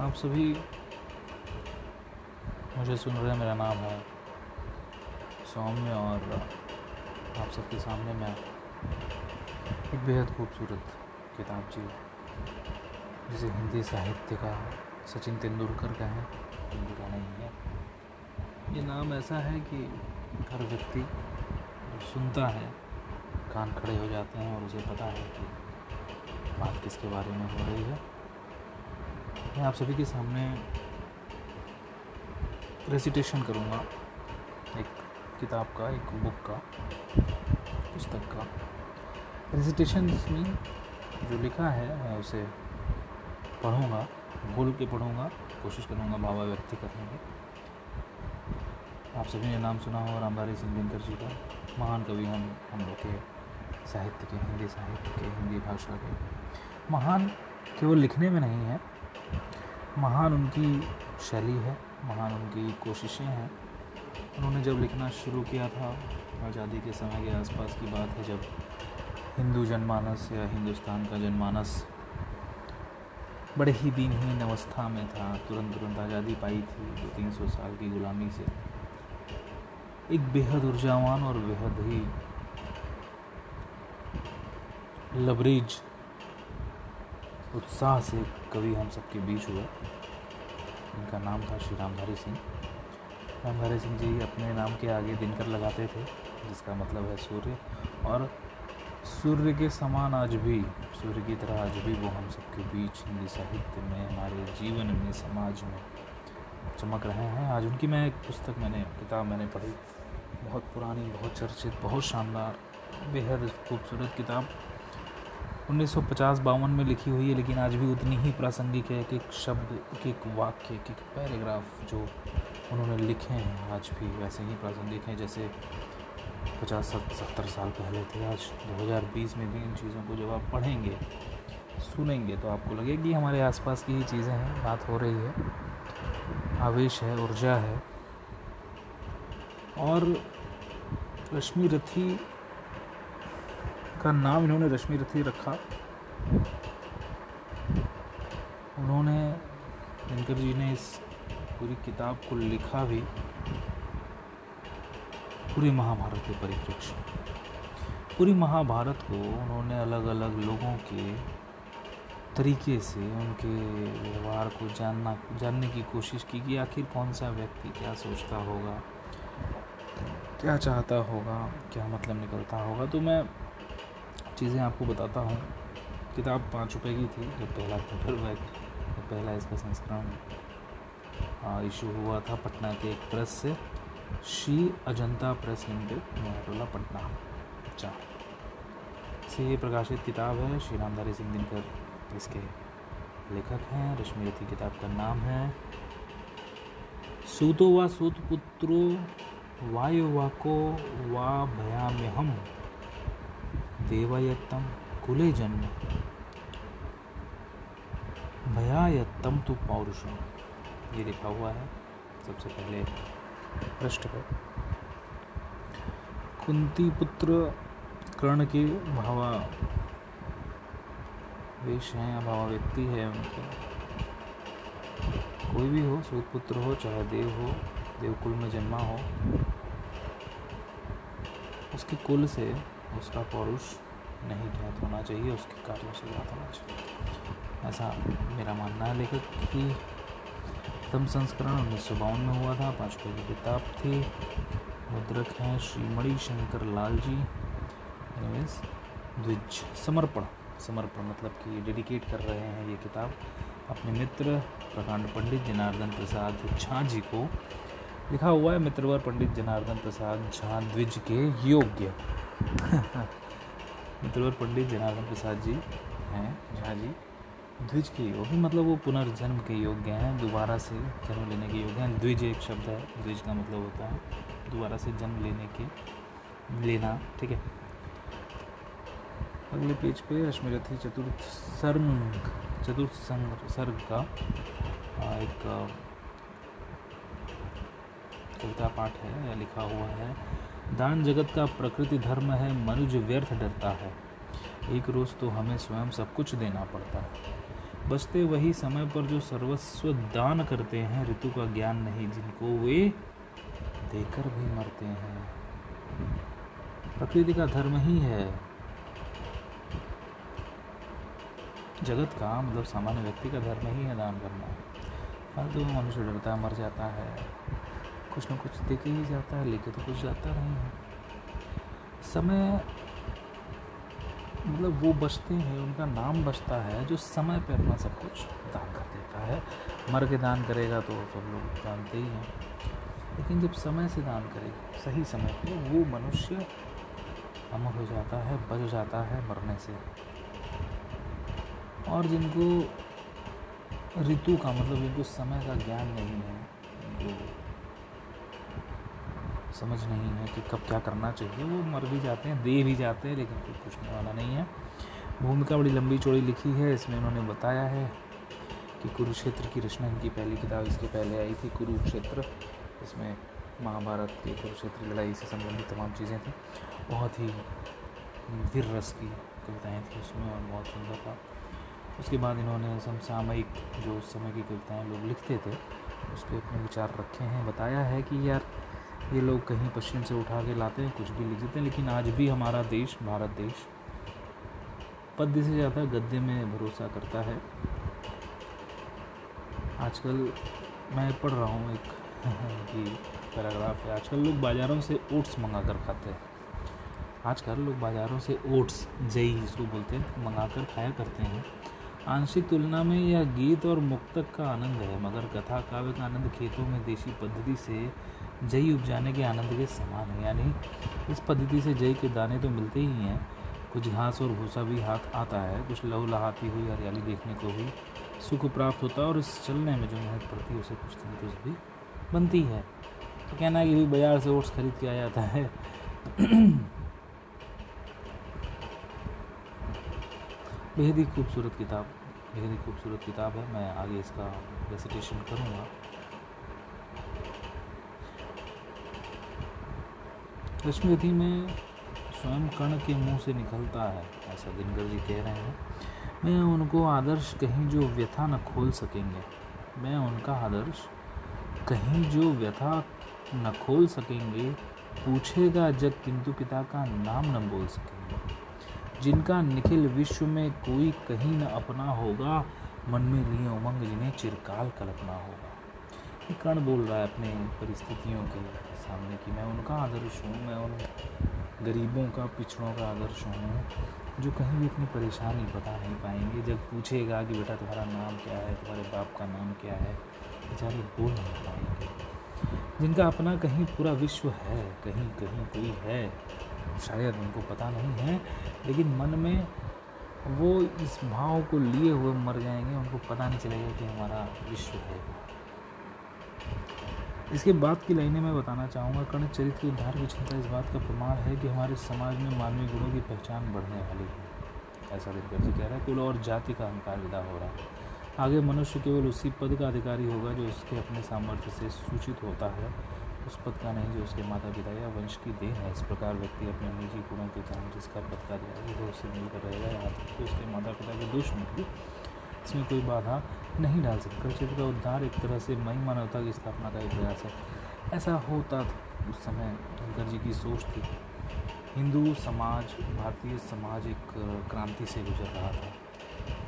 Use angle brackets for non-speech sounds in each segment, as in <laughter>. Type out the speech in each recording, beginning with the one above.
आप सभी मुझे सुन रहे हैं, मेरा नाम है सौम्य और आप सबके सामने मैं एक बेहद खूबसूरत किताब जी, जिसे हिंदी साहित्य का सचिन तेंदुलकर का है। तेंदुलकर नहीं है। ये नाम ऐसा है कि हर व्यक्ति सुनता है, कान खड़े हो जाते हैं और उसे पता है कि बात किसके बारे में हो रही है। मैं आप सभी के सामने रेसिटेशन करूँगा। एक किताब का, एक बुक का, पुस्तक का। रेसिटेशन में जो लिखा है, मैं उसे पढ़ूँगा, भूल के पढ़ूँगा, कोशिश करूँगा भावा व्यक्ति करने की। आप सभी ने नाम सुना हो रामधारी सिंह दिनकर जी का। महान कवि हम हम लोग के साहित्य के, हिंदी साहित्य के, हिंदी भाषा के। महान केवल लिखने में नहीं है महान उनकी शैली है, महान उनकी कोशिशें हैं। उन्होंने जब लिखना शुरू किया था, आज़ादी के समय के आसपास की बात है, जब हिंदू जनमानस या हिंदुस्तान का जनमानस बड़े ही दिनहीन अवस्था में था तुरंत तुरंत आज़ादी पाई थी दो तीन सौ साल की गुलामी से। एक बेहद ऊर्जावान और बेहद ही लबरेज उत्साह से कवि हम सबके बीच हुए इनका नाम था श्री रामधारी सिंह। रामधारी सिंह जी अपने नाम के आगे दिनकर लगाते थे, जिसका मतलब है सूर्य। और सूर्य के समान आज भी, सूर्य की तरह आज भी वो हम सबके बीच, हिंदी साहित्य में, हमारे जीवन में, समाज में चमक रहे हैं। आज उनकी मैं एक पुस्तक मैंने, किताब मैंने पढ़ी। बहुत पुरानी, बहुत चर्चित, बहुत शानदार, बेहद खूबसूरत किताब। 1950 बावन में लिखी हुई है, लेकिन आज भी उतनी ही प्रासंगिक है एक एक शब्द, एक एक वाक्य, एक एक पैराग्राफ जो उन्होंने लिखे हैं, आज भी वैसे ही प्रासंगिक हैं, जैसे पचास, सत्तर साल पहले थे, आज 2020 में भी इन चीज़ों को जब आप पढ़ेंगे, सुनेंगे तो आपको लगेगा हमारे आसपास की ही चीज़ें हैं, बात हो रही है। आवेश है, ऊर्जा है। और रश्मि रथी का नाम इन्होंने रश्मि रथी रखा। उन्होंने, दिनकर जी ने इस पूरी किताब को लिखा भी, पूरे महाभारत के परिप्रेक्ष्य पूरी महाभारत को उन्होंने अलग अलग लोगों के तरीके से, उनके व्यवहार को जानना, जानने की कोशिश की कि आखिर कौन सा व्यक्ति क्या सोचता होगा, क्या चाहता होगा, क्या मतलब निकलता होगा। तो मैं चीज़ें आपको बताता हूँ। किताब पाँच रुपये की थी, जब पहला पेपर बैग पहला इसका संस्करण इशू हुआ था पटना के एक प्रेस से। Shri Ajanta press limited Mohtola Patna. अच्छा। से ये प्रकाशित किताब है, श्री रामधारी सिंह दिनकर। इसके लेखक हैं, रश्मि रथी किताब का नाम है। सूतो व सूत पुत्रो, वायु वाको वा भयाम्यहम। देवायत्तम कुले जन्म। भयायत्तम तो पौरुषम ये लिखा हुआ है, सबसे पहले पृष्ठ पर। कुंती पुत्र कर्ण के भावा वेश हैं या भावा व्यक्ति है उनके। कोई भी हो सूत पुत्र हो, चाहे देव हो, देवकुल में जन्मा हो, उसके कुल से उसका पौरुष नहीं ज्ञात होना चाहिए, उसके कार्यों से ज्ञात होना चाहिए। ऐसा मेरा मानना है, लेखक, की प्रथम संस्करण उन्नीस सौ बावन में हुआ था, पाँच की किताब थी। मुद्रक हैं श्री शंकर लाल जी। एनीवेज द्विज, समर्पण समर्पण मतलब कि डेडिकेट कर रहे हैं ये किताब। अपने मित्र प्रकांड पंडित जनार्दन प्रसाद झा जी को लिखा हुआ है, मित्रवर पंडित जनार्दन प्रसाद झा द्विज के योग्य। मित्रवर पंडित जनार्दन प्रसाद जी हैं, झा जी। द्विज के योगी मतलब वो पुनर्जन्म के योग्य हैं, दोबारा से जन्म लेने के योग्य हैं। द्विज एक शब्द है, द्विज का मतलब होता है, दोबारा से जन्म लेने के, लेना, ठीक है। अगले पेज पे रश्मिरथी चतुर्थ सर्ग, चतुर्थ संग, सर्ग का एक कविता पाठ है या लिखा हुआ है। दान जगत का प्रकृति धर्म है मनुष्य व्यर्थ डरता है। एक रोज़ तो हमें स्वयं सब कुछ देना पड़ता है। बचते वही समय पर जो सर्वस्व दान करते हैं, ऋतु का ज्ञान नहीं, जिनको वे देकर भी मरते हैं। प्रकृति का धर्म ही है। जगत का मतलब सामान्य व्यक्ति का धर्म ही है दान करना। फालतू में मनुष्य डरता मर जाता है। कुछ ना कुछ देखे ही जाता है, लेके तो कुछ जाता नहीं है। समय मतलब वो बचते हैं, उनका नाम बचता है, जो समय पर अपना सब कुछ दान कर देता है। मर के दान करेगा तो सब लोग जानते ही हैं। लेकिन जब समय से दान करेगा सही समय पर वो मनुष्य अमर हो जाता है, बच जाता है मरने से। और जिनको ऋतु का मतलब जिनको समय का ज्ञान नहीं है, जो समझ नहीं है कि कब क्या करना चाहिए। वो मर भी जाते हैं, दे भी जाते हैं, लेकिन कोई पूछने वाला नहीं है। भूमिका बड़ी लंबी चौड़ी लिखी है, इसमें इन्होंने बताया है कि कुरुक्षेत्र की रचना इनकी पहली किताब इसके पहले आई थी, कुरुक्षेत्र। इसमें महाभारत के कुरुक्षेत्र लड़ाई से संबंधित तमाम चीज़ें थी। बहुत ही वीर रस की कविताएँ थी उसमें और बहुत सुंदर था। उसके बाद इन्होंने समसामयिक, जो उस समय की कविताएँ लोग लिखते थे उस पर अपने विचार रखे हैं, बताया है कि यार ये लोग कहीं पश्चिम से उठा के लाते हैं, कुछ भी लिख देते हैं, लेकिन आज भी हमारा देश, भारत देश, पद्य से ज़्यादा गद्य में भरोसा करता है। आजकल मैं पढ़ रहा हूँ एक <laughs> पैराग्राफ है। आजकल लोग बाज़ारों से ओट्स मंगा कर खाते हैं। आजकल लोग बाज़ारों से ओट्स, जई जिसको बोलते हैं मंगा कर खाया करते हैं। आंशिक तुलना में यह गीत और मुक्तक का आनंद है, मगर कथा काव्य का आनंद खेतों में देशी पद्धति से जई उपजाने के आनंद के समान है। यानी इस पद्धति से जई के दाने तो मिलते ही हैं। कुछ घास और भूसा भी हाथ आता है, कुछ लहू लहाती हुई हरियाली देखने को भी सुख प्राप्त होता है, और इस चलने में जो मेहनत पड़ती है, उसे कुछ संतुष्ट भी बनती है। तो कहना है कि बाज़ार से ओट्स खरीद के आ जाता है बेहद ही खूबसूरत किताब, बेहद ही खूबसूरत किताब है। मैं आगे इसका रेसिटेशन करूँगा। रश्मिरथी में स्वयं कर्ण के मुँह से निकलता है, ऐसा दिनकर जी कह रहे हैं। मैं उनको आदर्श कहीं जो व्यथा न खोल सकेंगे। मैं उनका आदर्श कहीं जो व्यथा न खोल सकेंगे, पूछेगा जग किंतु पिता का नाम न बोल सकेंगे। जिनका निखिल विश्व में कोई कहीं न अपना होगा, मन में लिए उमंग जिन्हें चिरकाल कल्पना होगा। ये कर्ण बोल रहा है अपने परिस्थितियों के सामने कि मैं उनका आदर्श हूँ, मैं उन गरीबों का, पिछड़ों का आदर्श हूँ, जो कहीं भी अपनी परेशानी बता नहीं पाएँगे। जब पूछेगा कि बेटा तुम्हारा नाम क्या है, तुम्हारे बाप का नाम क्या है, बेचारे बोल नहीं पाएँगे। जिनका अपना कहीं पूरा विश्व है कहीं कहीं कोई है शायद उनको पता नहीं है, लेकिन मन में वो इस भाव को लिए हुए मर जाएँगे, उनको पता नहीं चलेगा कि हमारा विश्व है। इसके बाद की लाइनें मैं बताना चाहूँगा, कर्ण चरित्र की उद्धार की क्षमता इस बात का प्रमाण है कि हमारे समाज में मानवीय गुणों की पहचान बढ़ने वाली है। ऐसा दिनकर जी कह रहा है, कुल और जाति का अहंकार विदा हो रहा है। आगे मनुष्य केवल उसी पद का अधिकारी होगा जो उसके अपने सामर्थ्य से सूचित होता है। उस पद का नहीं जो उसके माता पिता या वंश की देन है। इस प्रकार व्यक्ति अपने निजी गुणों के कारण जिसका पद का अधिकारी वो उससे मिलकर रहेगा तक कि उसके माता पिता के दोष भी इसमें कोई बाधा नहीं डाल सकती। कल्चर का उद्धार एक तरह से मई मानवता की स्थापना का एक प्रयास है। ऐसा होता था उस समय। शंकर जी की सोच थी। हिंदू समाज, भारतीय समाज एक क्रांति से गुजर रहा था।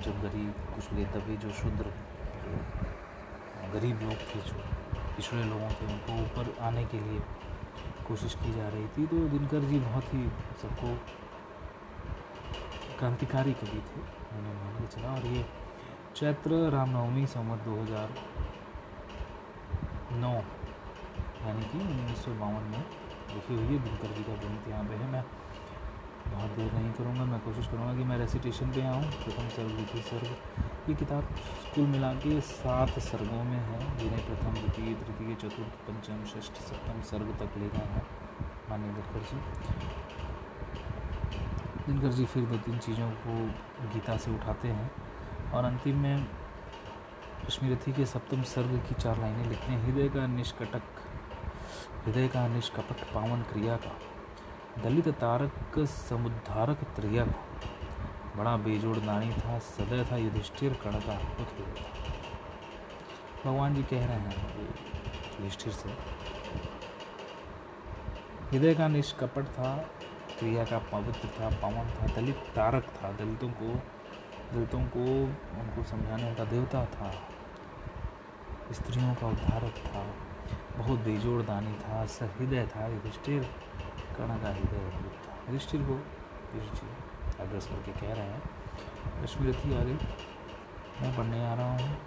जो गरीब कुछ ले तभी जो शुद्र, गरीब लोग थे जो पिछड़े लोगों थे उनको ऊपर आने के लिए कोशिश की जा रही थी। तो दिनकर जी बहुत ही सबको क्रांतिकारी कवि थे, उन्होंने मान के चला। और ये चैत्र रामनवमी संवत दो हज़ार नौ, यानी कि उन्नीस सौ बावन में लिखी हुई है। दिनकर जी का ग्रंथ यहाँ पे है। मैं बहुत देर नहीं करूँगा। मैं कोशिश करूँगा कि मैं रेसिटेशन पे आऊँ। प्रथम सर्ग द्वितीय सर्ग ये किताब कुल मिला के सात सर्गों में है, जिन्हें प्रथम द्वितीय, तृतीय, चतुर्थ, पंचम, षष्ठ, सप्तम सर्ग तक ले गए हैं। मान्य दिनकर जी। दिनकर जी फिर दो तीन चीज़ों को गीता से उठाते हैं और अंतिम में कश्मीरथी के सप्तम सर्ग की चार लाइनें लिखते हैं। हृदय का निष्कटक, हृदय का निष्कपट पावन क्रिया का, दलित तारक समुद्धारक त्रिया को। बड़ा बेजोड़ दानी था सदैव था, युधिष्ठिर कण का भगवान जी कह रहे हैं, युधिष्ठिर से, हृदय का निष्कपट था, क्रिया का पवित्र था, पवन था, दलित तारक था, दलितों को दलितों को, उनको समझाने का देवता था, स्त्रियों का उद्धारक था, बहुत बेजोड़ दानी था, सहृदय था, युधिष्ठिर, कर्ण का हृदय था। युधिष्ठिर को, युधिष्ठिर एड्रेस करके कह रहे हैं। स्मृति आ गई। मैं पढ़ने आ रहा हूँ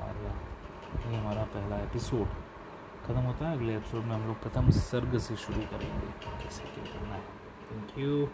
और ये हमारा पहला एपिसोड ख़त्म होता है। अगले एपिसोड में हम लोग प्रथम सर्ग से शुरू करेंगे। कैसे क्या करना है? Thank you